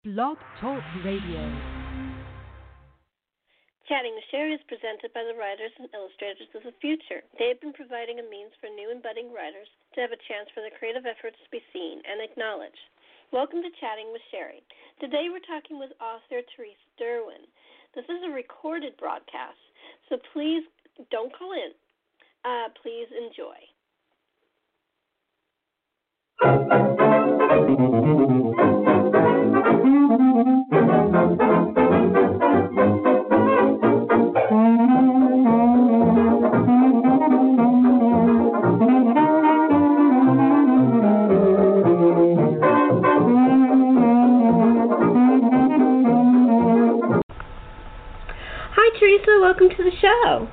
Blog Talk Radio. Chatting with Sherri is presented by the writers and illustrators of the future. They have been providing a means for new and budding writers to have a chance for their creative efforts to be seen and acknowledged. Welcome to Chatting with Sherri. Today we're talking with author Theresa Derwin. This is a recorded broadcast, so please don't call in. Uh, please enjoy. To the show.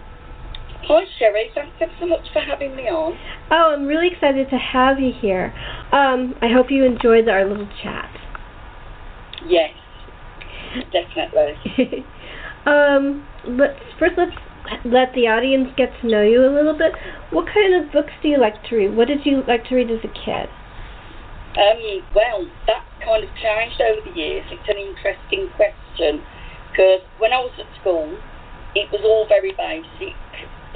Hi, Sherri. Thanks ever so much for having me on. Oh, I'm really excited to have you here. Um, I hope you enjoyed our little chat. Yes, definitely. um, let's first let's let the audience get to know you a little bit. What kind of books do you like to read? What did you like to read as a kid? Um, well, that kind of changed over the years. It's an interesting question because when I was at school, it was all very basic.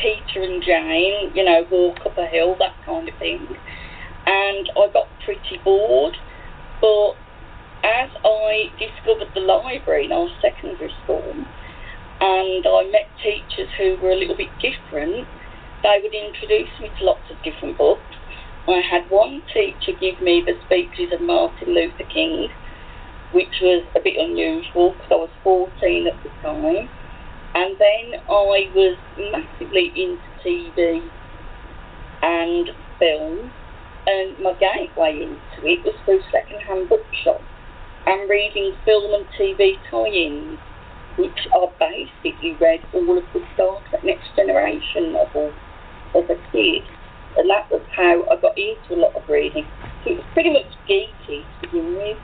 Peter and Jane, you know, walk up a hill, that kind of thing. And I got pretty bored. But as I discovered the library in our secondary school, and I met teachers who were a little bit different, they would introduce me to lots of different books. I had one teacher give me the speeches of Martin Luther King, which was a bit unusual because I was 14 at the time. And then I was massively into TV and film, and my gateway into it was through second-hand bookshops and reading film and TV tie-ins, which I basically read all of the Star Trek Next Generation novels as a kid, and that was how I got into a lot of reading. So it was pretty much geeky to begin with.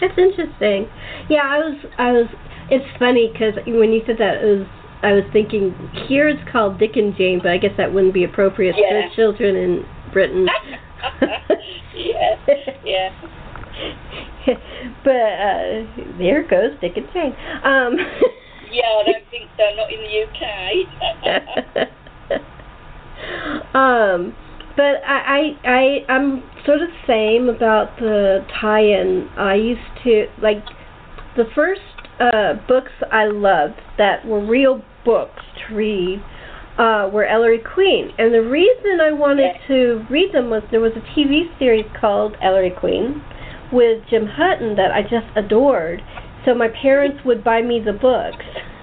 That's interesting. Yeah, I was I was. It's funny because when you said that, it was I was thinking here it's called Dick and Jane, but I guess that wouldn't be appropriate Yeah. for children in Britain. yeah, yeah. but uh, there goes Dick and Jane. Um, Yeah, I don't think so. Not in the UK. um, but I, I, I, I'm sort of the same about the tie-in. I used to like the first uh, books I loved that were real books to read uh, were Ellery Queen, and the reason I wanted to read them was there was a TV series called Ellery Queen with Jim Hutton that I just adored. So my parents would buy me the books.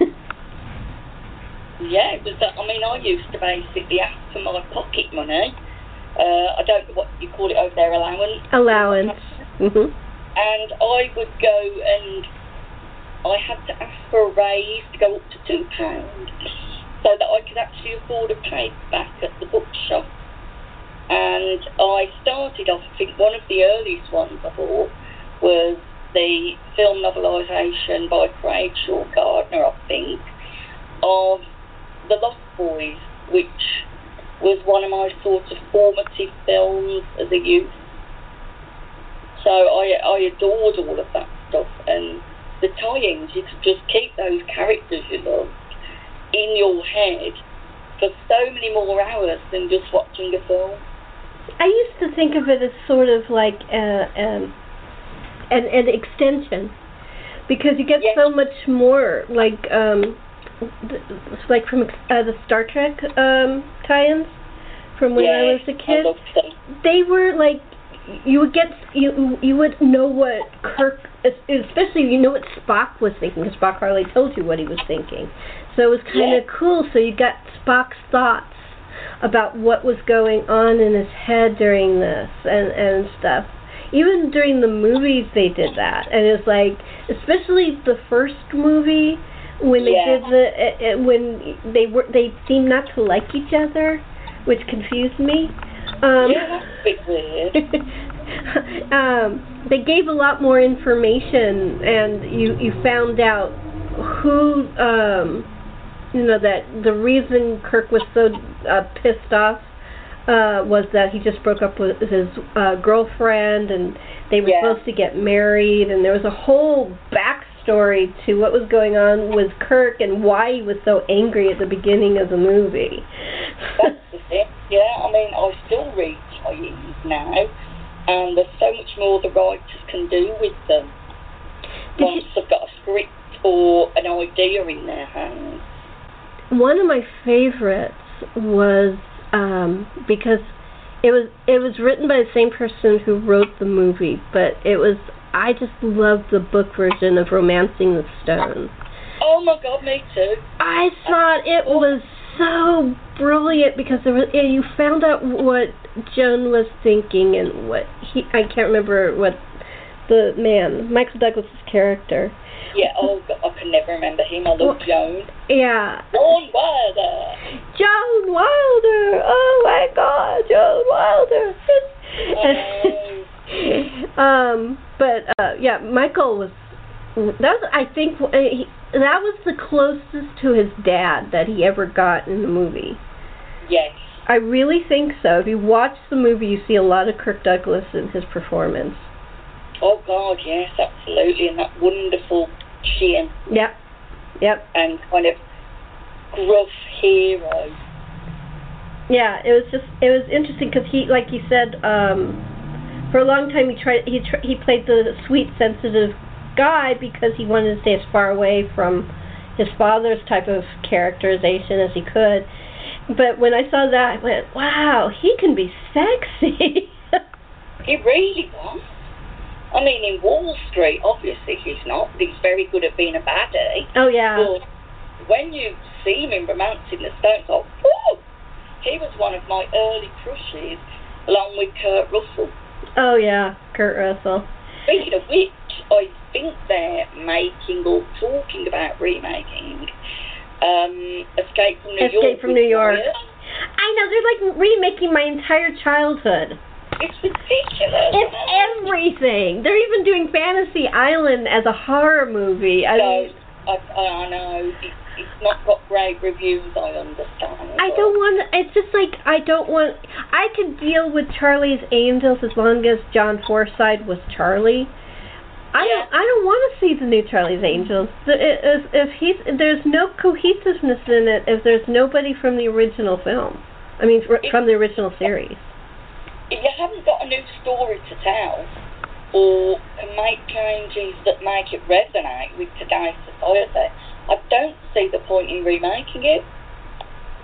yeah, it was. I mean, I used to basically ask for my pocket money. Uh, I don't know what you call it over there, allowance. Allowance. hmm And I would go and I had to ask for a raise to go up to two pounds, so that I could actually afford a paperback at the bookshop. And I started off. I think one of the earliest ones I bought was the film novelisation by Craig Shaw Gardner, I think, of The Lost Boys, which was one of my sort of formative films as a youth. So I I adored all of that stuff and the tie-ins. You could just keep those characters you loved in your head for so many more hours than just watching a film. I used to think of it as sort of like a, um, an an extension because you get Yes. so much more like um th- like from uh, the Star Trek um tie-ins from when I was a kid. They were like you would get you you would know what Kirk especially you know what Spock was thinking because Spock hardly told you what he was thinking. So it was kind Yeah. of cool. So you got Spock's thoughts about what was going on in his head during this and and stuff. Even during the movies, they did that, and it's like, especially the first movie when they Yeah. did the uh, uh, when they were they seemed not to like each other, which confused me. Um, yeah, that's a bit weird. um, they gave a lot more information, and you you found out who um, you know that the reason Kirk was so uh, pissed off uh, was that he just broke up with his uh, girlfriend, and they were Yeah. supposed to get married, and there was a whole backstory to what was going on with Kirk and why he was so angry at the beginning of the movie. That's the thing. Yeah, I mean, I still read tie-ins now, and there's so much more the writers can do with them Did once they've got a script or an idea in their hands. one of my favorites was um because it was it was written by the same person who wrote the movie but it was I just loved the book version of Romancing the Stone. Oh my god, me too. I thought it was so brilliant because there was yeah, you found out what Joan was thinking and what he I can't remember what the man Michael Douglas's character. Yeah, oh god, I can never remember him. I love Well- Joan. Yeah, Dawn Wilder. Joan Wilder. Oh my God, Joan Wilder. um, but uh, yeah, Michael was. That was, I think, he, that was the closest to his dad that he ever got in the movie. Yes. I really think so. If you watch the movie, you see a lot of Kirk Douglas in his performance. Oh god, yes, absolutely, and that wonderful chin Yep, yep. and kind of gruff hero. Yeah, it was just it was interesting because he, like you said, um, for a long time he tried he tr- he played the sweet, sensitive guy because he wanted to stay as far away from his father's type of characterization as he could. But when I saw that, I went, "Wow, he can be sexy." He really was. I mean, in Wall Street, obviously he's not. He's very good at being a baddie. oh yeah, But when you see him in Romancing the Stones, oh, whoo, he was one of my early crushes, along with Kurt Russell. oh yeah, Kurt Russell. Speaking of which, I think they're making or talking about remaking um, Escape from New Escape York. from New York. I know they're like remaking my entire childhood. It's ridiculous. It's everything. They're even doing Fantasy Island as a horror movie. I So, mean, I, I know it's not got great reviews. I understand. I but- don't want. It's just like I don't want. I could deal with Charlie's Angels as long as John Forsythe was Charlie. I Yeah. don't. I don't want to see the new Charlie's Angels. If, if he's there's no cohesiveness in it if there's nobody from the original film. I mean, fr- from the original series. if you haven't got a new story to tell, or can make changes that make it resonate with today's society, I don't see the point in remaking it.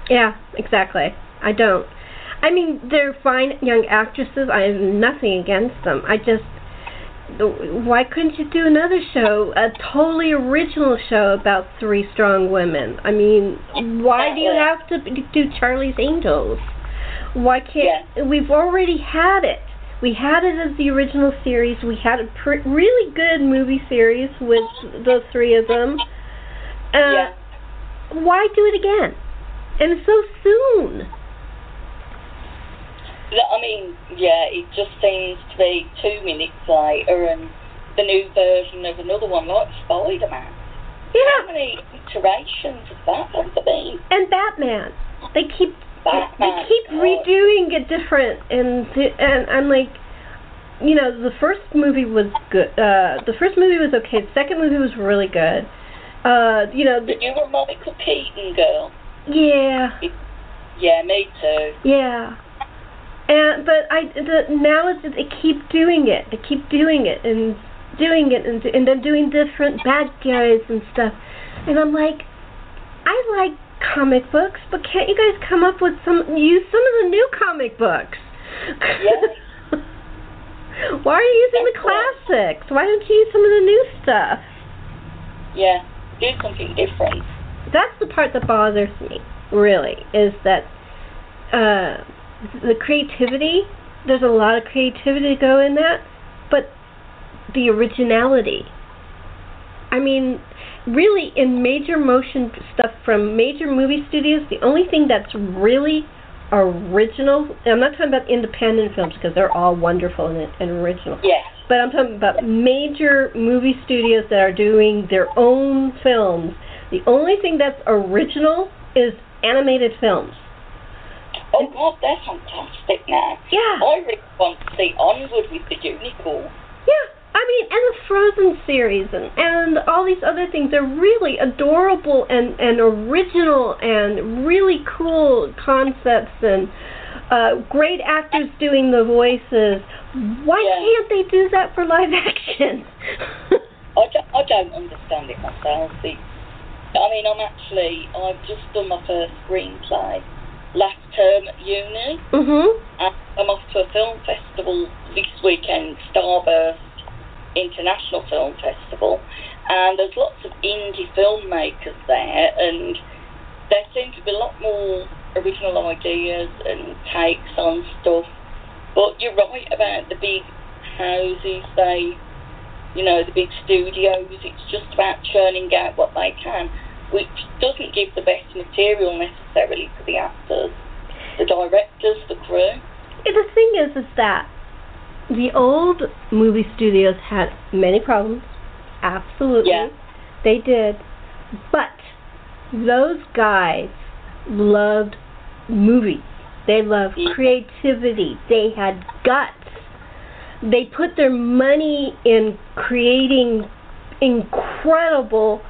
Yeah, exactly. I don't. I mean, they're fine young actresses. I have nothing against them. I just, why couldn't you do another show, a totally original show about three strong women? I mean, why do you have to do Charlie's Angels? Why can't we've already had it? We had it as the original series. We had a pr- really good movie series with the three of them. Uh, yeah. Why do it again? And so soon. I mean, yeah, it just seems to be two minutes later and the new version of another one like Spider-Man. Yeah. How many iterations of that have there been? and Batman. They keep they keep redoing it different, and and I'm like, you know, the first movie was good. Uh, the first movie was okay. The second movie was really good. Uh, you know, The th- new Michael Keaton girl. yeah, Yeah, me too. yeah. And but I the now it's just, they keep doing it. They keep doing it and doing it and and then doing different bad guys and stuff. And I'm like, I like comic books, but can't you guys come up with some use some of the new comic books? Why are you using the classics? Why don't you use some of the new stuff? Yeah, do something different. That's the part that bothers me, really, is that uh, the creativity, there's a lot of creativity to go in that, but the originality. I mean, really, in major motion stuff from major movie studios, the only thing that's really original, and I'm not talking about independent films because they're all wonderful and, and original, Yes. but I'm talking about major movie studios that are doing their own films. The only thing that's original is animated films. Oh God, they're fantastic now. Yeah. I really want to see Onward with the unicorn. Yeah, I mean, and the Frozen series and and all these other things are really adorable and and original and really cool concepts and uh, great actors doing the voices. Why Yeah. can't they do that for live action? I don't, I don't understand it myself. It, I mean, I'm actually, I've just done my first screenplay last term at uni. mhm. I'm off to a film festival this weekend, Starburst International Film Festival. And there's lots of indie filmmakers there, and there seem to be a lot more original ideas and takes on stuff. But you're right about the big houses, they you know, the big studios. It's just about churning out what they can, which doesn't give the best material necessarily to the actors, the directors, the crew. The thing is, is that the old movie studios had many problems. Absolutely. Yeah. They did. But those guys loved movies. They loved creativity. They had guts. They put their money in creating incredible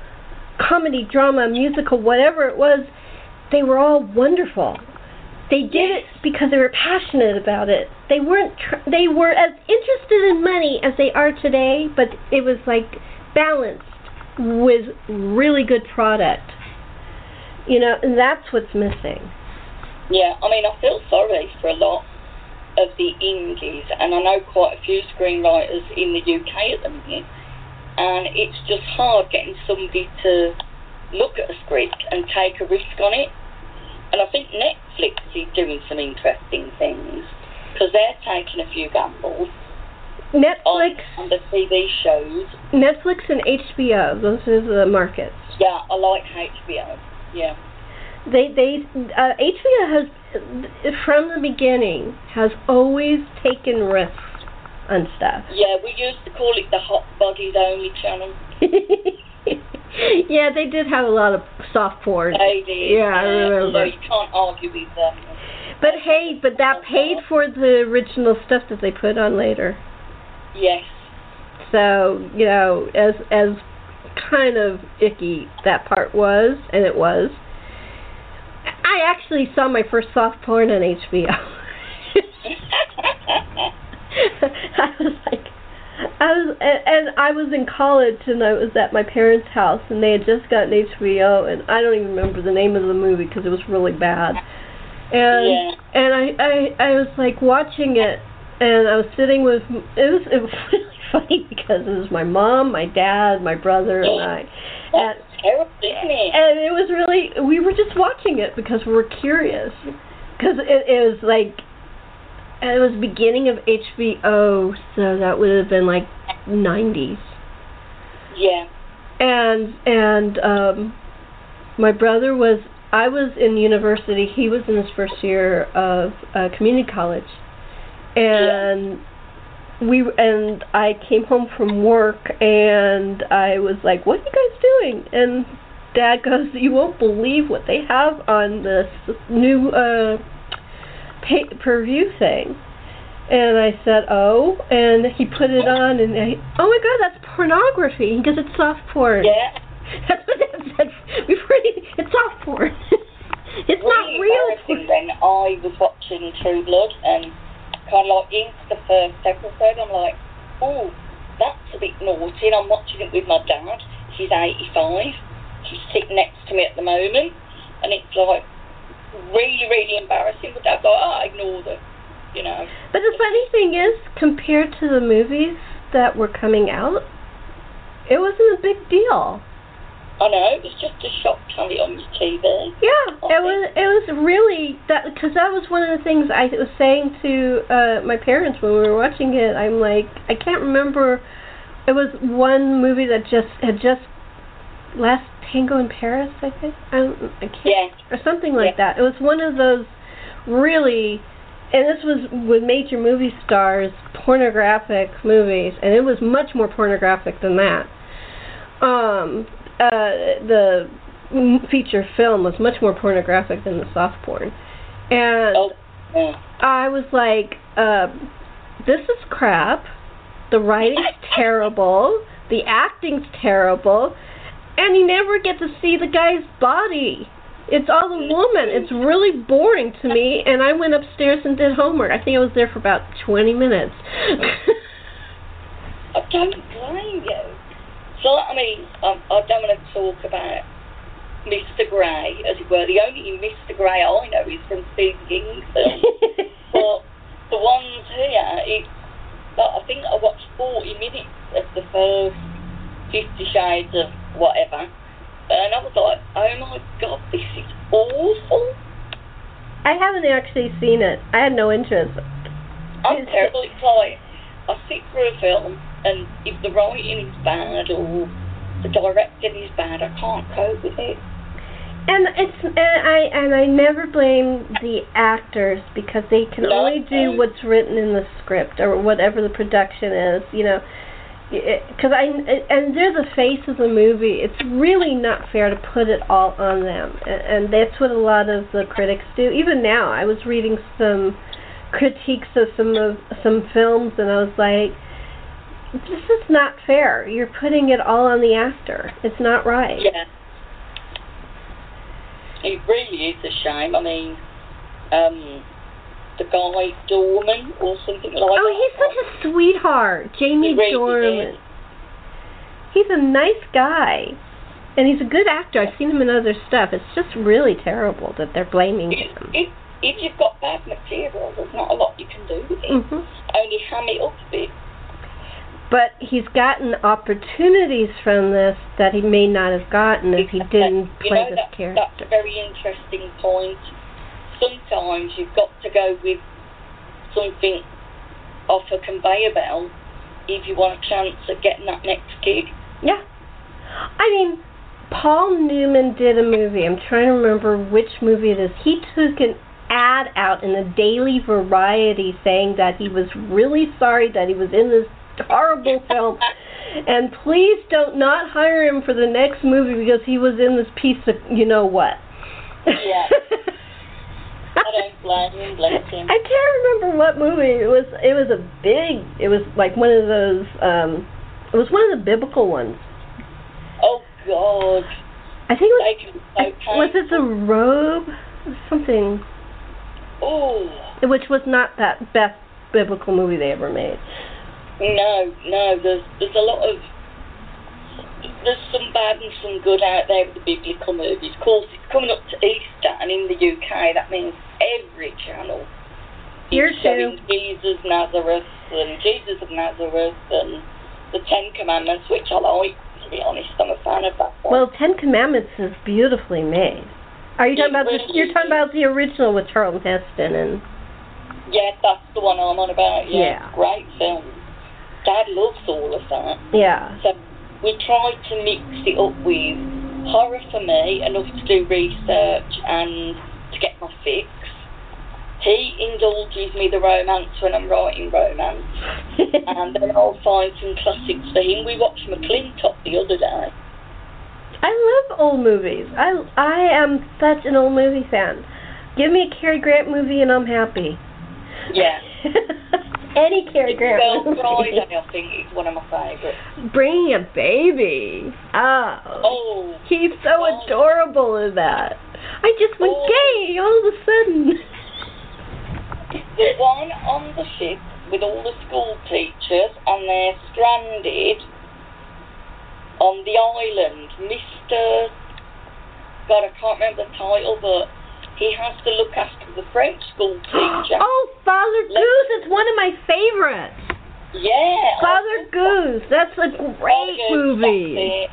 comedy, drama, musical, whatever it was. They were all wonderful. They did it because they were passionate about it. They weren't. Tr- they were as interested in money as they are today, but it was like balanced with really good product. You know, and that's what's missing. Yeah, I mean, I feel sorry for a lot of the indies, and I know quite a few screenwriters in the UK at the minute, and it's just hard getting somebody to look at a script and take a risk on it. And I think Netflix is doing some interesting things because they're taking a few gambles on, Netflix, on the TV shows. Netflix, and HBO. Those are the markets. Yeah, I like HBO. Yeah. They they uh, HBO has from the beginning has always taken risks on stuff. Yeah, we used to call it the Hot Bodies Only channel. yeah, they did have a lot of soft porn. They did. Yeah, I remember. You can't argue with them. But hey, but that paid for the original stuff that they put on later. Yes. So you know, as as kind of icky that part was, and it was. I actually saw my first soft porn on HBO. I was like, I was, and, and I was in college, and I was at my parents' house, and they had just gotten HBO, and I don't even remember the name of the movie because it was really bad. And Yeah. and I, I I was like watching it, and I was sitting with it was it was really funny because it was my mom, my dad, my brother, and I. And, That's terrible, isn't it? and it was really we were just watching it because we were curious because it, it was like it was beginning of HBO so that would have been like 90s Yeah. and and um my brother was I was in university he was in his first year of uh, community college and we and I came home from work and I was like, "What are you guys doing?" And Dad goes, "You won't believe what they have on this new uh, pay per view thing." And I said, "Oh," and he put it on, and I, oh my God, that's pornography. Goes, "It's soft porn." Yeah. That's what Dad said before. He, it's soft porn. it's not real. embarrassing when I was watching True Blood and kind of like into the first episode, I'm like, oh, that's a bit naughty. And I'm watching it with my dad. He's 85. He's sitting next to me at the moment, and it's like really, really embarrassing. But Dad's like, oh, ignore them, you know. But the funny thing is, compared to the movies that were coming out, it wasn't a big deal. I know it was just a shock to have on your TV. Yeah, it was. It was really that because that was one of the things I was saying to uh my parents when we were watching it. I'm like, I can't remember. It was one movie that just had just last Tango in Paris, I think. I don't, I can't Yeah. or something like Yeah. that. It was one of those really, and this was with major movie stars, pornographic movies, and it was much more pornographic than that. Um, uh, the feature film was much more pornographic than the soft porn, And Oh, yeah. I was like, um, this is crap. The writing's terrible. The acting's terrible. And you never get to see the guy's body. It's all the woman. It's really boring to me. And I went upstairs and did homework. I think I was there for about 20 minutes. I don't blame you. So, I mean, um, I don't want to talk about Mr. Grey, as it were. The only Mr. Grey I know is from Stephen King's films. but the ones here, it, I think I watched 40 minutes of the first Fifty Shades of whatever. And I was like, oh my god, this is awful. I haven't actually seen it. I had no interest. I'm. It's like I sit through a film, and if the writing is bad or the directing is bad, I can't cope with it. And it's and I and I never blame the actors because they can No, only do what's written in the script or whatever the production is, you know. Because I and they're the face of the movie. It's really not fair to put it all on them, and, and that's what a lot of the critics do. Even now, I was reading some critiques of some of some films, and I was like, "This is not fair. You're putting it all on the actor. It's not right." Yeah. It really is a shame. I mean, um, the guy Dorman or something like that. Oh, he's such a sweetheart, Jamie He Dornan. is. He's a nice guy, and he's a good actor. I've seen him in other stuff. It's just really terrible that they're blaming If, him. if, if you've got bad material, there's not a lot you can do with it. hmm Only ham it up a bit. But he's gotten opportunities from this that he may not have gotten if he didn't you play know, this that, That's a very interesting point. Sometimes you've got to go with something off a conveyor belt if you want a chance at getting that next gig. Yeah. I mean, Paul Newman did a movie. I'm trying to remember which movie it is. He took an ad out in the Daily Variety saying that he was really sorry that he was in this horrible film and please don't not hire him for the next movie because he was in this piece of you know what. Yeah. I don't blame him, bless him. I can't remember what movie it was. It was a big. It was like one of those. um It was one of the biblical ones. Oh God, I think it was. be so. Was it the robe? Something, Oh which was not that best biblical movie they ever made. no, no. There's there's a lot of there's some bad and some good out there with the biblical movies. Of course, it's coming up to Easter, and in the UK, that means every channel Here is too. showing Jesus Nazareth and Jesus of Nazareth and the Ten Commandments, which I like. To be honest, I'm a fan of that one. Well, Ten Commandments is beautifully made. Are you talking It about the? You're talking about the original with Charlton Heston and yeah, that's the one I'm on about. Yeah, Yeah. great film. Dad loves all of that. yeah. So we tried to mix it up with horror for me, enough to do research and to get my fix. He indulges me the romance when I'm writing romance, and then I'll find some classics for him. We watched McLintock the other day. I love old movies. I I am such an old movie fan. Give me a Cary Grant movie and I'm happy. Yeah. Any Cary Grant movie. Think, is one of my favourites. Bringing a baby. Oh. Oh, He's so Oh. adorable in that. I just went Oh. gay all of a sudden. the one on the ship with all the school teachers and they're stranded on the island. Mr. God, I can't remember the title, but he has to look after the French school teacher. oh, Father Goose is one of my favorites. yeah. Father Goose. That's a great Goose, movie.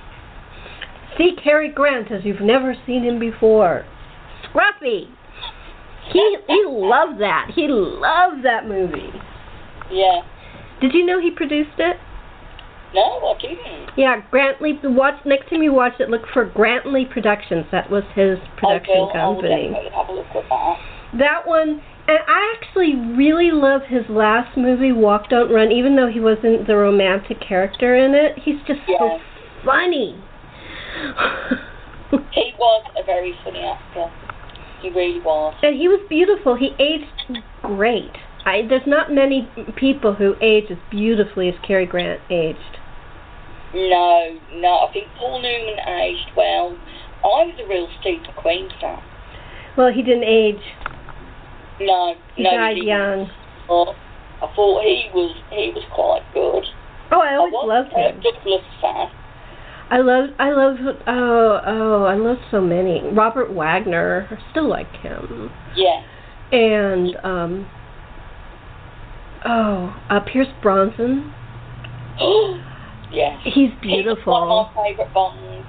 See Cary Grant as you've never seen him before. Scruffy. He he loved that. He loved that movie. Yeah. Did you know he produced it? No, I didn't. Yeah, Grantley. Watch next time you watch it. Look for Grantley Productions. That was his production I will, I will company. have a look at that. That one, and I actually really love his last movie, Walk Don't Run. Even though he wasn't the romantic character in it, he's just so funny. He was a very funny actor. he really was. And he was beautiful. He aged great. I, there's not many people who age as beautifully as Cary Grant aged. No, no, I think Paul Newman aged well. I was a real Steve McQueen fan. Well, he didn't age. No, He no, died he young. But I thought he was he was quite good. Oh, I always I loved him. Douglas fan. I love, I love, oh, oh, I love so many. Robert Wagner, I still like him. Yeah. And, um, oh, uh, Pierce Brosnan. yeah. He's He was one beautiful. of my favourite Bonds.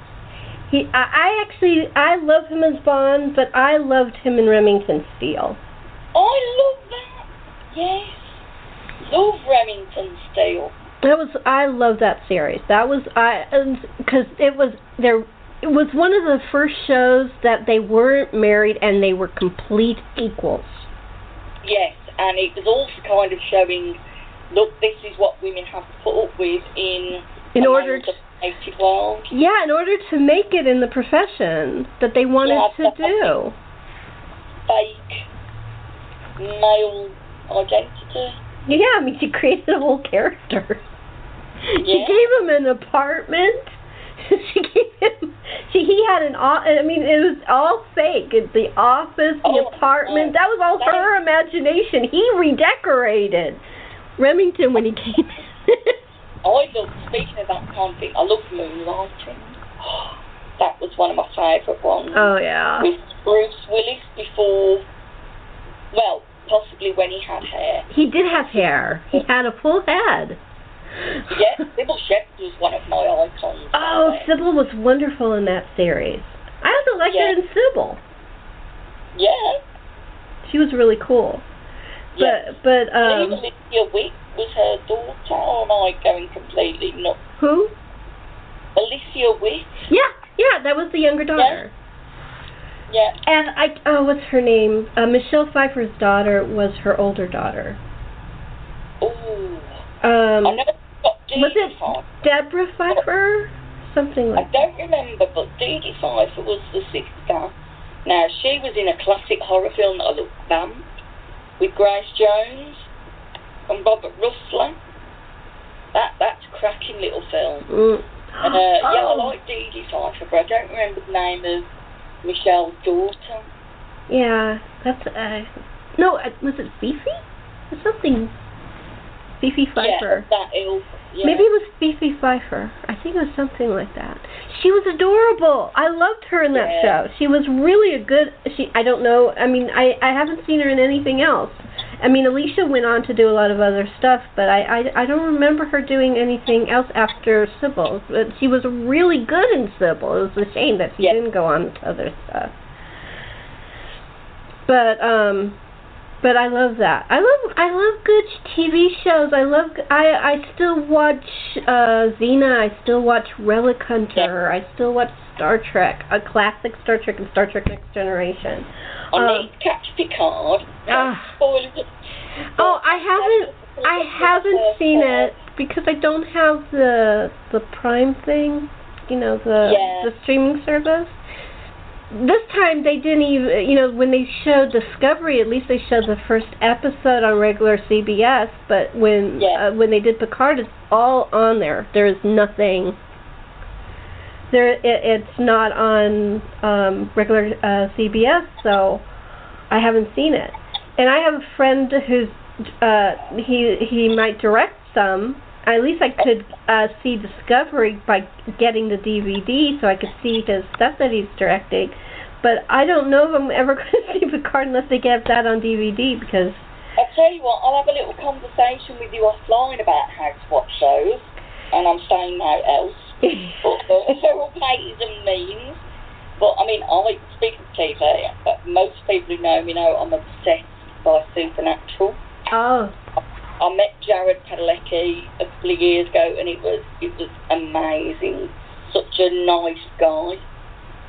He, I, I actually, I love him as Bond, but I loved him in Remington Steele. I love that. Yes. Love Remington Steele. That was, I love that series. That was, I, because it was there. It was one of the first shows that they weren't married and they were complete equals. Yes, and it was also kind of showing, look, this is what women have to put up with in In order to, world. yeah, in order to make it in the profession that they wanted Yeah, to do. Fake male identity. Yeah, I mean, she created a whole character. She gave him an apartment. she gave him. She he had an. I mean, it was all fake. The office, the Oh, apartment. oh, that was all that her imagination. He redecorated Remington when he came. I love, speaking of that kind of thing, I love Moonlighting. That was one of my favourite ones. oh yeah. With Bruce Willis before, well, possibly when he had hair. He did have hair. He had a full head. Yeah, Cybill Shepherd was one of my icons. Oh. Cybill was wonderful in that series. I also liked her in Cybill. Yeah. She was really cool. Yeah. But but Um, um Olivia Witt was her daughter, or am I going completely nuts? who? Alicia Witt? Yeah, yeah, that was the younger daughter. Yeah. yeah. And I oh, what's her name? Uh, Michelle Pfeiffer's daughter was her older daughter. Ooh. Um, I never was it Deborah Pfeiffer? Something like. I don't remember, but Dee Dee Pfeiffer was the sister. Now, she was in a classic horror film that I looked with Grace Jones and Robert Rusler. That That's a cracking little film. Mm. And, uh, yeah, I Oh. like Dee Dee Pfeiffer, but I don't remember the name of Michelle's daughter. Yeah, that's uh, no, uh, was it Fifi? Or something. Fifi Pfeiffer. Yeah, that. Yeah. Maybe it was Fifi Pfeiffer. I think it was something like that. She was adorable. I loved her in that Yeah. show. She was really a good. She. I don't know. I mean, I I haven't seen her in anything else. I mean, Alicia went on to do a lot of other stuff, but I I, I don't remember her doing anything else after Cybill. But she was really good in Cybill. It was a shame that she Yeah. didn't go on to other stuff. But um, but I love that. I love I love good TV shows. I love I I still watch uh Xena. I still watch Relic Hunter. I still watch Star Trek, a classic Star Trek and Star Trek Next Generation. I Um, need catch Picard. Ah. Spoilers. Oh, I haven't I haven't seen it because I don't have the the Prime thing, you know, the Yeah. the streaming service. This time they didn't even, you know, when they showed Discovery, at least they showed the first episode on regular CBS. But when Yeah. uh, when they did Picard, it's all on there. There is nothing. There, it, it's not on um, regular uh, CBS, so I haven't seen it. And I have a friend who's uh, he he might direct some. At least I could uh, see Discovery by getting the DVD, so I could see his stuff that he's directing. But I don't know if I'm ever going to see Picard unless they get that on DVD because I'll tell you what, I'll have a little conversation with you offline about how to watch shows, and I'm saying no else. But there are ways and means. But I mean, I speak of TV. Most people who know me know I'm obsessed by Supernatural. oh I met Jared Padalecki a couple of years ago, and it was it was amazing. Such a nice guy.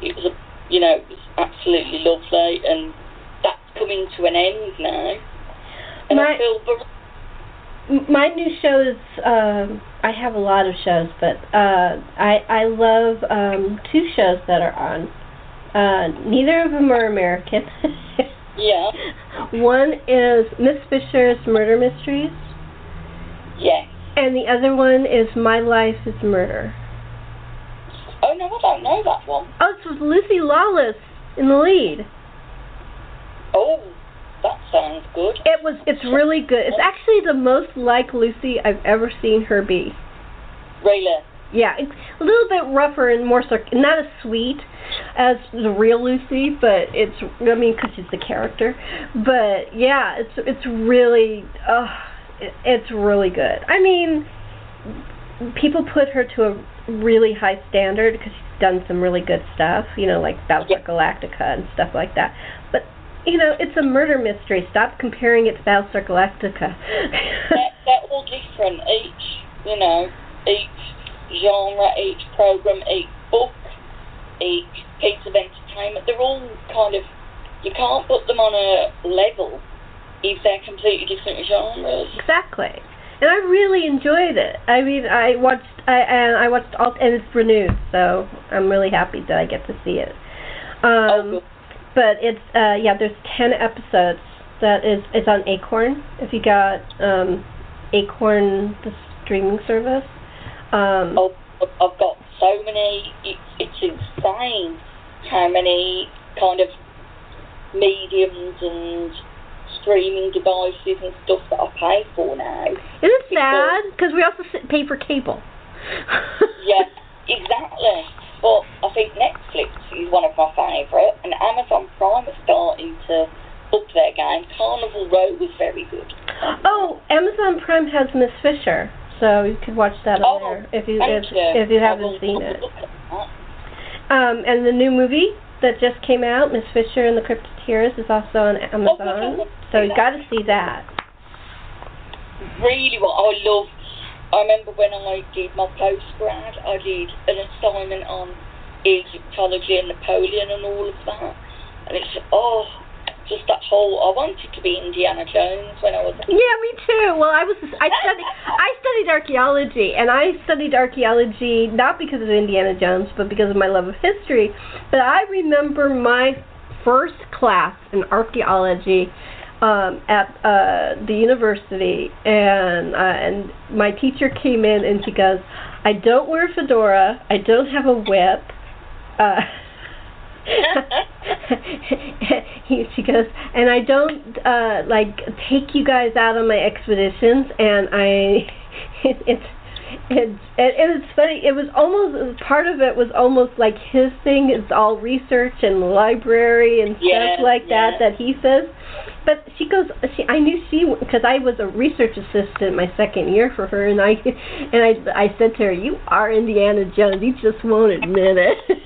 It was a you know it was absolutely lovely, and that's coming to an end now. And My- I feel very my new shows um I have a lot of shows but uh I I love um two shows that are on Uh, neither of them are American. Yeah. One is Miss Fisher's Murder Mysteries, Yes. and the other one is My Life is Murder. Oh no, I don't know that one. Oh, it's with Lucy Lawless in the lead. Oh, that sounds good. It was. It's really good. It's actually the most like Lucy I've ever seen her be. Really? Yeah, it's a little bit rougher and more sarc- not as sweet as the real Lucy, but it's I mean because she's the character. But yeah, it's it's really uh it, it's really good. I mean, people put her to a really high standard because she's done some really good stuff, you know, like Battlestar Galactica and stuff like that. But you know, it's a murder mystery. Stop comparing it to Battlestar Galactica. they're, they're all different. Each, you know, each genre, each program, each book, each piece of entertainment, they're all kind of, you can't put them on a level if they're completely different genres. Exactly. And I really enjoyed it. I mean, I watched I and I watched all and it's renewed, so I'm really happy that I get to see it. oh, Um good. but it's uh yeah, there's 10 episodes that is it's on Acorn. If you got um Acorn the streaming service. Um Oh, I've got so many, it's, it's insane how many kind of mediums and streaming devices and stuff that I pay for now. isn't it sad because we also pay for cable. Yeah, exactly. But I think Netflix is one of my favourite, and Amazon Prime is starting to up their game. Carnival Row was very good. Oh, Amazon Prime has Miss Fisher, so you could watch that on Oh, there if you if, you. if you haven't seen it. look at that. Um, and the new movie that just came out, Miss Fisher and the Crypt of Tears, is also on Amazon. So you got to see that. Really, what I love. I remember when I did my postgrad, I did an assignment on Egyptology and Napoleon and all of that, and it's oh, just that whole. I wanted to be Indiana Jones when I was. Yeah, me too. Well, I was I studied I studied archaeology, and I studied archaeology not because of Indiana Jones, but because of my love of history. But I remember my first class in archaeology um, at uh, the university, and uh, and my teacher came in and she goes, "I don't wear a fedora. I don't have a whip." Uh, she goes, and I don't uh like take you guys out on my expeditions, and I, it, it's. It's and and it's funny. It was almost part of it was almost like his thing is all research and library and stuff like that that he says. But she goes. She I knew she because I was a research assistant my second year for her, and I and I I said to her, "You are Indiana Jones. You just won't admit it."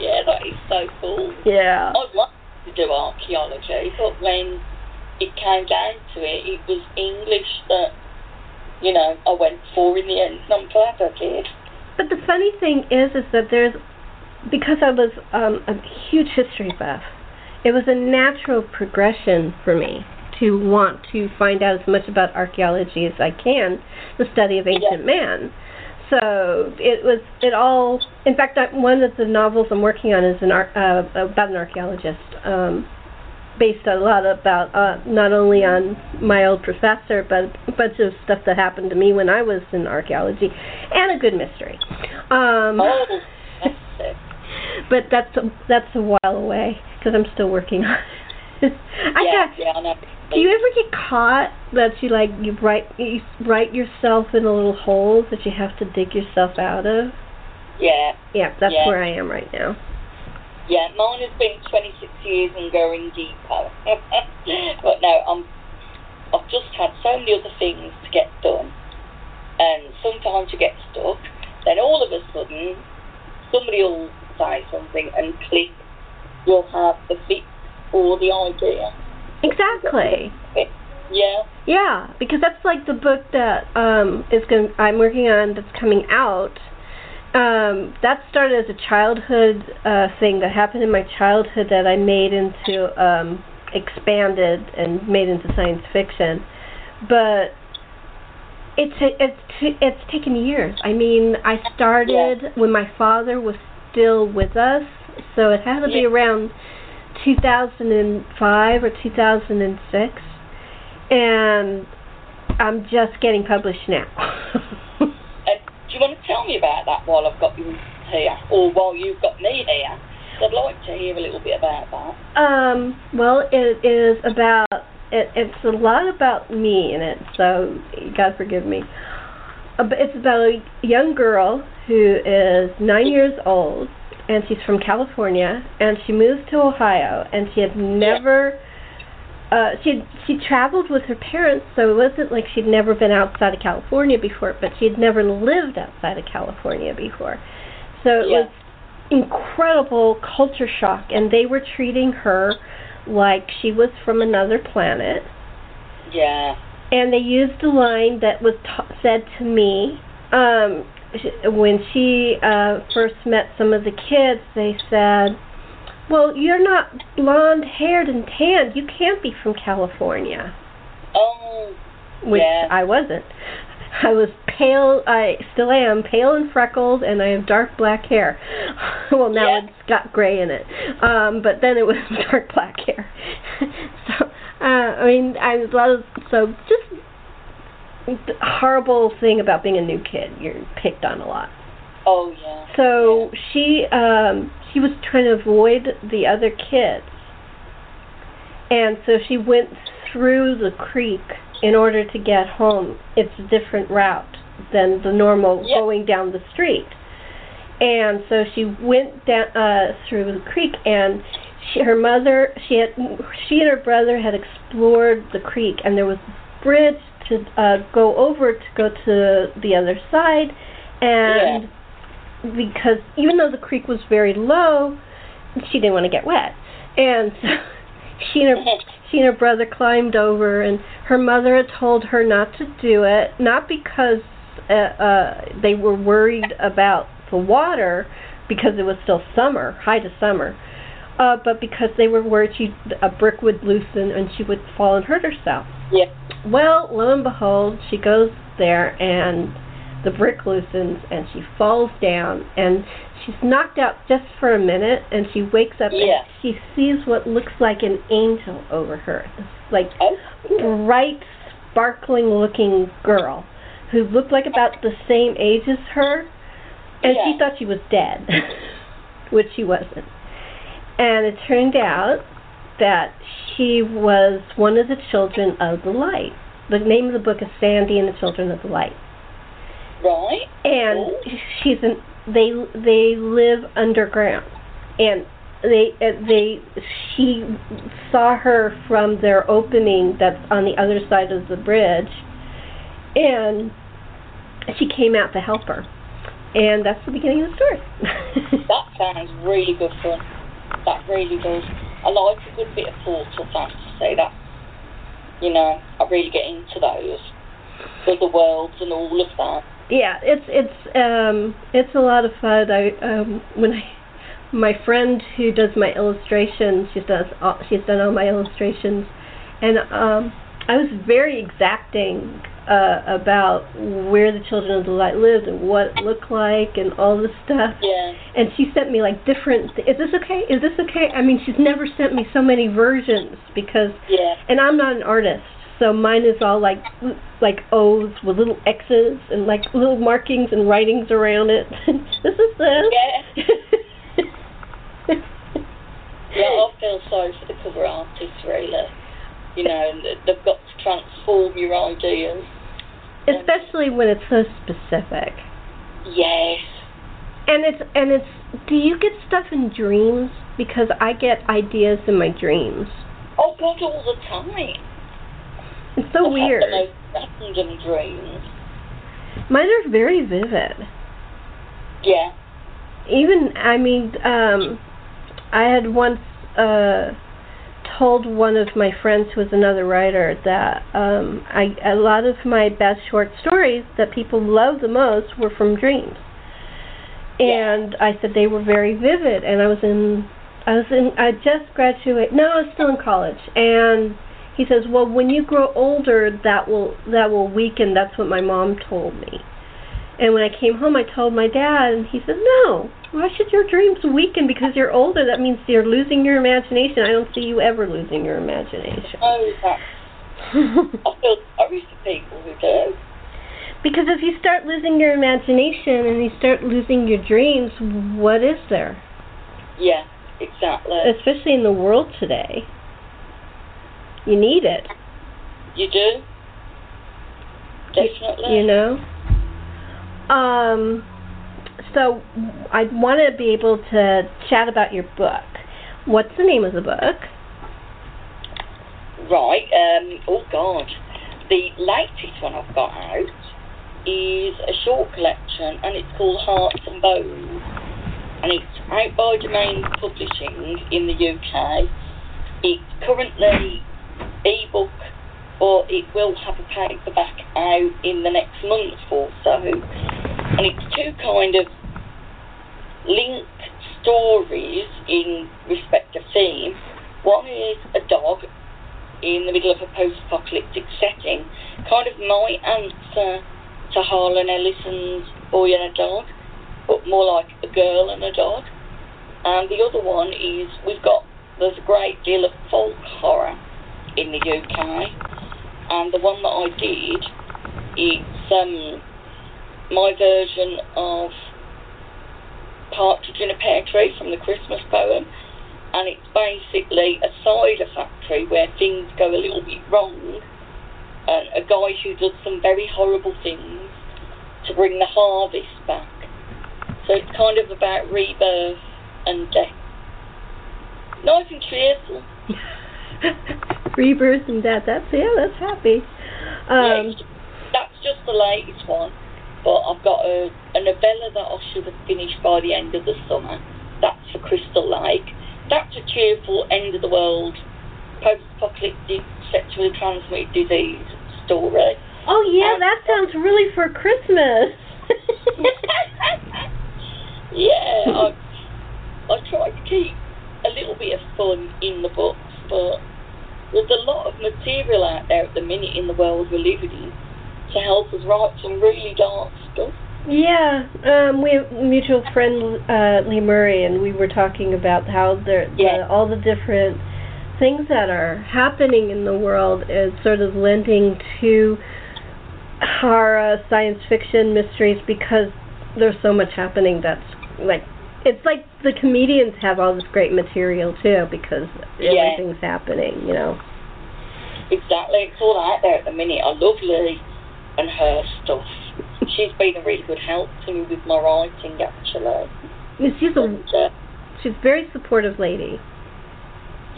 yeah, that is so cool. yeah. I wanted to do archaeology, but when it came down to it, it was English that, you know, I went for in the end, and I'm glad I did. But the funny thing is, is that there's because I was um, a huge history buff. It was a natural progression for me to want to find out as much about archaeology as I can, the study of ancient Yeah. man. So it was it all. In fact, I, one of the novels I'm working on is an ar- uh, about an archaeologist, um, based a lot about uh, not only on my old professor, but a bunch of stuff that happened to me when I was in archaeology, and a good mystery. Um, Oh, that's but that's a, that's a while away because I'm still working on it. I yeah, got, yeah, know. do you ever get caught that you like you write you write yourself in a little hole that you have to dig yourself out of? Yeah, Yeah, that's Yeah. where I am right now. yeah, mine has been 26 years and going deeper. but no, I'm, I've just had so many other things to get done. And sometimes you get stuck, then all of a sudden, somebody will say something and click, you'll have the fix or the idea. Exactly. Yeah, Yeah, because that's like the book that um is going I'm working on that's coming out. Um that started as a childhood uh thing that happened in my childhood that I made into um expanded and made into science fiction. But it's it's t- it's taken years. I mean, I started when my father was still with us. So it had to be Yeah. around 2005 or 2006. And I'm just getting published now. And do you want to tell me about that while I've got you here, or while you've got me here? I'd like to hear a little bit about that. Um, well, it is about it, it's a lot about me in it, so God forgive me. Uh, It's about a young girl who is nine years old, and she's from California, and she moved to Ohio, and she had never. Uh, she she traveled with her parents, so it wasn't like she'd never been outside of California before, but she had never lived outside of California before. So it Yeah. was incredible culture shock, and they were treating her like she was from another planet. Yeah. And they used a line that was t- said to me um, when she uh, first met some of the kids. They said, "Well, you're not blonde-haired and tanned. You can't be from California." Oh. Which. I wasn't. I was pale. I still am pale and freckled, and I have dark black hair. well, now it's got gray in it, um, but then it was dark black hair. so, uh, I mean, I was so just horrible thing about being a new kid. You're picked on a lot. Oh yeah. So she um she was trying to avoid the other kids. And so she went through the creek in order to get home. It's a different route than the normal Yep. going down the street. And so she went down uh through the creek and she her mother she had she and her brother had explored the creek and there was a bridge to uh go over to go to the other side. And because even though the creek was very low, she didn't want to get wet, and so she and her she and her brother climbed over, and her mother had told her not to do it, not because uh, uh, they were worried about the water, because it was still summer, high of summer, uh, but because they were worried she a brick would loosen and she would fall and hurt herself. Yeah. Well, lo and behold, she goes there and the brick loosens and she falls down and she's knocked out just for a minute and she wakes up Yeah. and she sees what looks like an angel over her. This like Oh. bright, sparkling looking girl who looked like about the same age as her and she thought she was dead, which she wasn't. And it turned out that she was one of the children of the light. The name of the book is Sandy and the Children of the Light. Right. And she's an they they live underground. And they they she saw her from their opening that's on the other side of the bridge and she came out to help her. And that's the beginning of the story. That sounds really good fun. That really does. I like a good bit of portal fantasy. That you know, I really get into those. Other worlds and all of that. yeah, it's it's um it's a lot of fun. I um when I my friend who does my illustrations, she does all, she's done all my illustrations, and um I was very exacting uh about where the children of the light lived and what it looked like and all this stuff. Yeah. And she sent me like different. Is this okay? Is this okay? I mean, she's never sent me so many versions because Yeah. and I'm not an artist, so mine is all like like O's with little X's and like little markings and writings around it. this is this. Yeah. Yeah, I feel sorry for the cover artists, really. You know, they've got to transform your ideas. Especially when it's so specific. Yes. And it's and it's do you get stuff in dreams? Because I get ideas in my dreams. Oh, God, all the time. It's so I've weird. Most random dreams. Mine are very vivid. Yeah. even I mean, um, I had once uh, told one of my friends who was another writer that um, I a lot of my best short stories that people love the most were from dreams, and I said they were very vivid, and I was in I was in I just graduated no I was still in college and. He says, "Well, when you grow older, that will that will weaken. That's what my mom told me." And when I came home, I told my dad, and he said, "No. Why should your dreams weaken because you're older? That means you're losing your imagination. I don't see you ever losing your imagination." Oh, that's, I feel sorry for people who do. because if you start losing your imagination and you start losing your dreams, what is there? Yeah, exactly. Especially in the world today. You need it. you do. Definitely. You know? Um so I want to be able to chat about your book. What's the name of the book? Right. Um. Oh God. The latest one I've got out is a short collection, and it's called Hearts and Bones, and it's out by Domain Publishing in the UK. It's currently ebook, or it will have a paperback out in the next month or so, and it's two kind of linked stories in respect to theme. One is a dog in the middle of a post-apocalyptic setting, kind of my answer to Harlan Ellison's Boy and a Dog, but more like a girl and a dog. And the other one is we've got there's a great deal of folk horror in the UK, and the one that I did, it's um, my version of Partridge in a Pear Tree from the Christmas poem, and it's basically a cider factory where things go a little bit wrong, and a guy who does some very horrible things to bring the harvest back. So it's kind of about rebirth and death. Nice and cheerful. Rebirth and death. That's yeah, that's happy. Um it's- that's just the latest one, but I've got a, a novella that I should have finished by the end of the summer. That's for Crystal Lake. That's a cheerful end of the world, post-apocalyptic sexually transmitted disease story. Oh yeah, Um, that sounds really for Christmas. yeah, I, I try to keep a little bit of fun in the books, but there's a lot of material out there at the minute in the world we're living in to help us write some really dark stuff. Yeah, um, we have a mutual friend uh, Lee Murray, and we were talking about how there, Yeah. the, all the different things that are happening in the world is sort of lending to horror, science fiction, mysteries because there's so much happening that's like it's like the comedians have all this great material too because Yeah. everything's happening, you know. Exactly, it's all out there at the minute. I love Lee and her stuff. She's been a really good help to me with my writing, actually. She's a And, uh, she's a very supportive lady.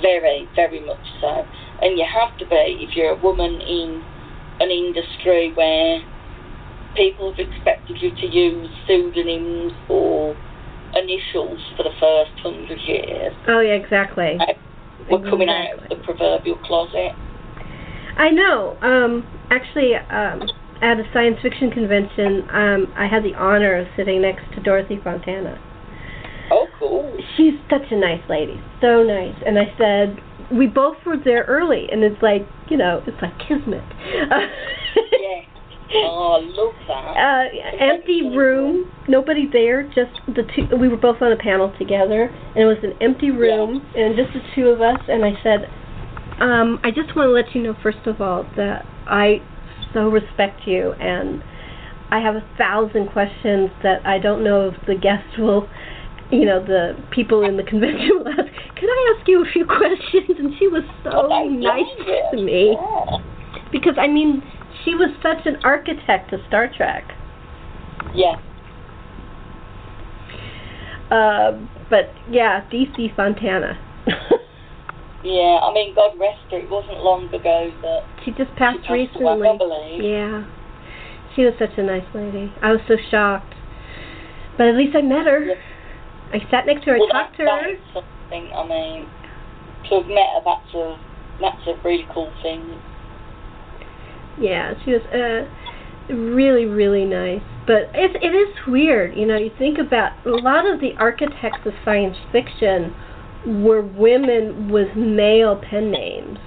Very, very much so. And you have to be if you're a woman in an industry where people have expected you to use pseudonyms or initials for the first hundred years. Oh yeah, exactly. We're coming out of the proverbial closet. I know. Um, actually, um, at a science fiction convention, um, I had the honor of sitting next to Dorothy Fontana. Oh, cool. She's such a nice lady, so nice. And I said, we both were there early, and it's like, you know, it's like kismet. Yeah. Oh, I love that. Uh, empty room, nobody there. Just the two. We were both on a panel together, and it was an empty room, and just the two of us. And I said, um, I just want to let you know, first of all, that I so respect you, and I have a thousand questions that I don't know if the guests will, you know, the people in the convention will ask. Could I ask you a few questions? And she was so nice to me because I mean, she was such an architect of Star Trek. Yeah. Uh, but yeah, DC Fontana. Yeah, I mean, God rest her. It wasn't long ago that she just passed she passed away, recently. I believe. Yeah, she was such a nice lady. I was so shocked, but at least I met her. Yeah. I sat next to her. I well, talked to her. something. I mean, to have met her, that's a that's a really cool thing. Yeah, she was uh, really, really nice. But it it is weird, you know. You think about a lot of the architects of science fiction were women with male pen names.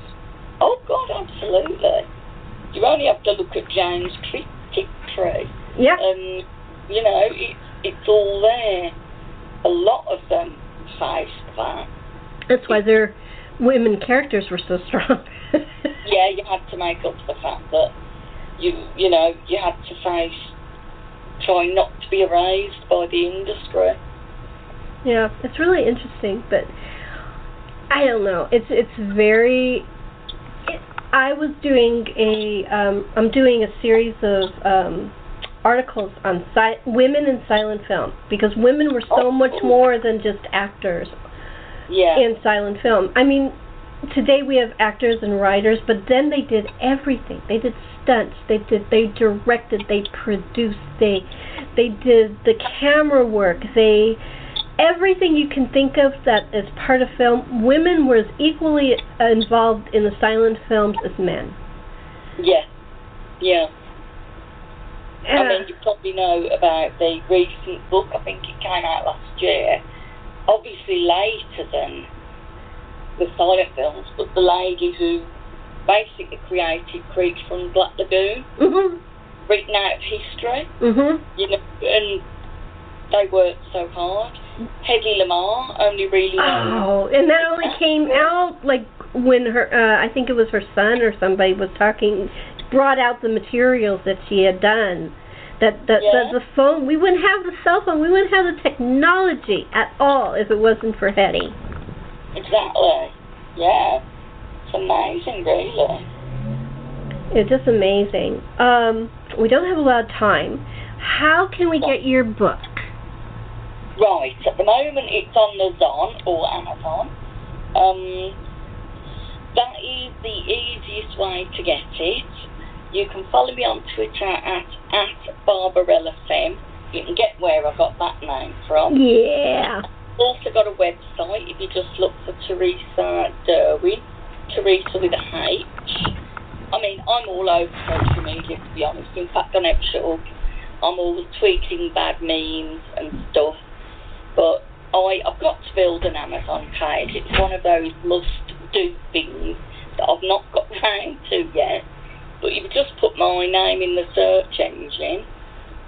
Oh God, absolutely. You only have to look at James Tiptree. Yeah. Um, you know, it's it's all there. A lot of them faced that. That's why their women characters were so strong. yeah, you had to make up for the fact that you you know you had to face trying not to be erased by the industry. Yeah, it's really interesting, but I don't know. It's it's very. It, I was doing a um, I'm doing a series of um, articles on si- women in silent film because women were so Oh, much more than just actors Yeah. in silent film. I mean, today we have actors and writers, but then they did everything. They did stunts. They did. They directed. They produced. They they did the camera work. They everything you can think of that is part of film. Women were as equally involved in the silent films as men. yeah. Yeah. I Uh, mean, you probably know about the recent book. I think it came out last year. Obviously later than the silent films, but the lady who basically created Creek from Black Lagoon, mhm. written out of history. Mhm. You know, and they worked so hard. Hedy Lamarr only really. Oh, and that only came out like when her uh I think it was her son or somebody was talking brought out the materials that she had done. That that Yeah. the, the phone we wouldn't have the cell phone, we wouldn't have the technology at all if it wasn't for Hedy. Exactly. Yeah. It's amazing, really. It's just amazing. Um we don't have a lot of time. How can we get your book? Right, at the moment it's on the Zon or Amazon. Um, that is the easiest way to get it. You can follow me on Twitter at, at Barbarella Fem. You can get where I got that name from. Yeah. Also got a website if you just look for Theresa Derwin, Theresa with a H. I mean, I'm all over social media to be honest. In fact, I Epshore, I'm always tweeting bad memes and stuff. But I, I've got to build an Amazon page. It's one of those must-do things that I've not got round to yet. But you just put my name in the search engine,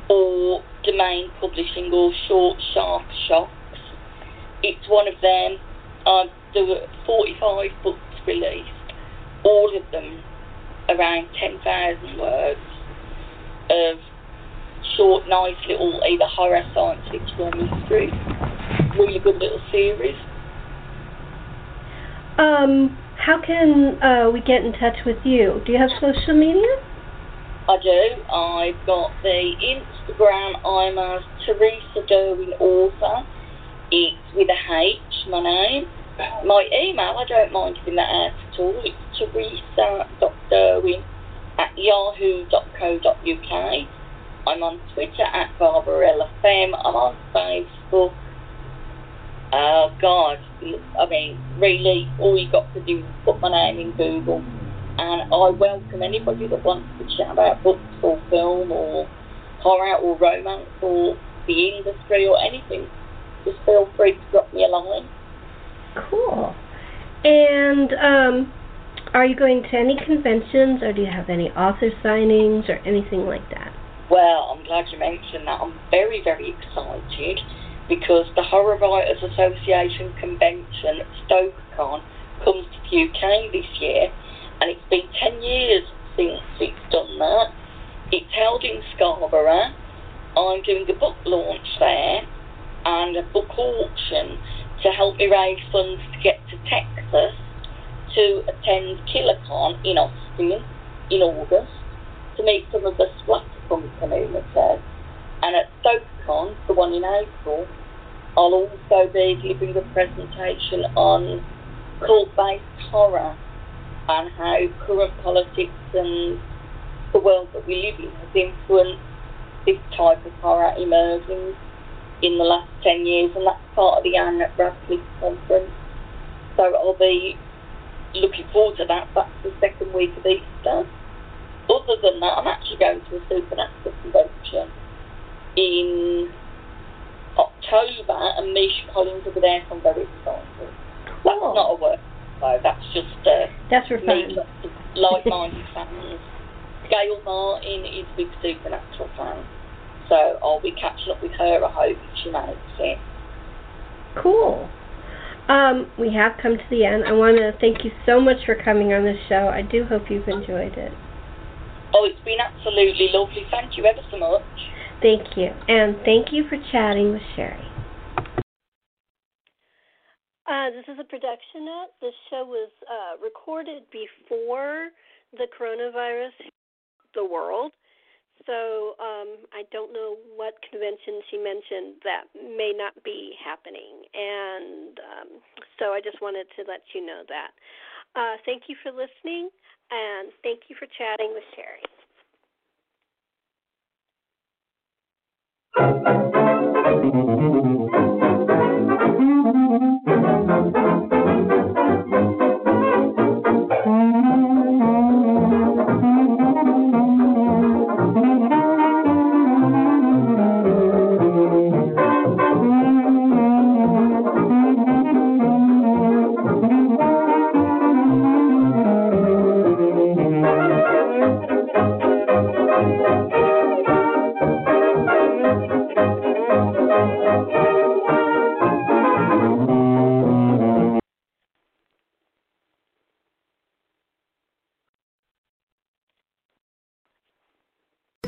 or domain publishing, or short sharp shocks. It's one of them. There were 45 books released, all of them around 10,000 words of short, nice little either horror, science fiction, or mystery. Really good little series. Um how can uh we get in touch with you? Do you have social media? I do. I've got the Instagram. I'm as Theresa Derwin Author. It's with a H, my name. My email, I don't mind giving that out at all. It's theresa.derwin at yahoo.co.uk. I'm on Twitter at Barbarella Fem. I'm on Facebook. Oh God, I mean, really, all you got to do is put my name in Google, and I welcome anybody that wants to chat about books or film or horror or romance or the industry or anything. Just feel free to drop me a line. Cool. And um, are you going to any conventions, or do you have any author signings, or anything like that? Well, I'm glad you mentioned that. I'm very, very excited because the Horror Writers Association convention StokerCon comes to the UK this year, and it's been 10 years since it's done that. It's held in Scarborough. I'm doing a book launch there and a book auction to help me raise funds to get to Texas to attend KillerCon in Austin in August to meet some of the Splatterpunk community. And at StokerCon, the one in April, I'll also be giving a presentation on cult-based horror and how current politics and the world that we live in has influenced this type of horror emerging in the last 10 years, and that's part of the Ann Radcliffe conference. So I'll be looking forward to that. That's the second week of Easter. Other than that, I'm actually going to a Supernatural convention in October, and Misha Collins will be there, so I'm very excited. That's Cool. not a work, though. That's just uh, That's fun. like-minded fans. Gail Martin is a big Supernatural fan. So I'll be catching up with her, I hope, she makes it. Cool. Um, we have come to the end. I want to thank you so much for coming on the show. I do hope you've enjoyed it. Oh, it's been absolutely lovely. Thank you ever so much. Thank you. And thank you for chatting with Sherri. Uh, this is a production note. This show was uh, recorded before the coronavirus hit the world. So um, I don't know what convention she mentioned that may not be happening. And um, so I just wanted to let you know that. Uh, thank you for listening, and thank you for chatting with Sherri. Thank you.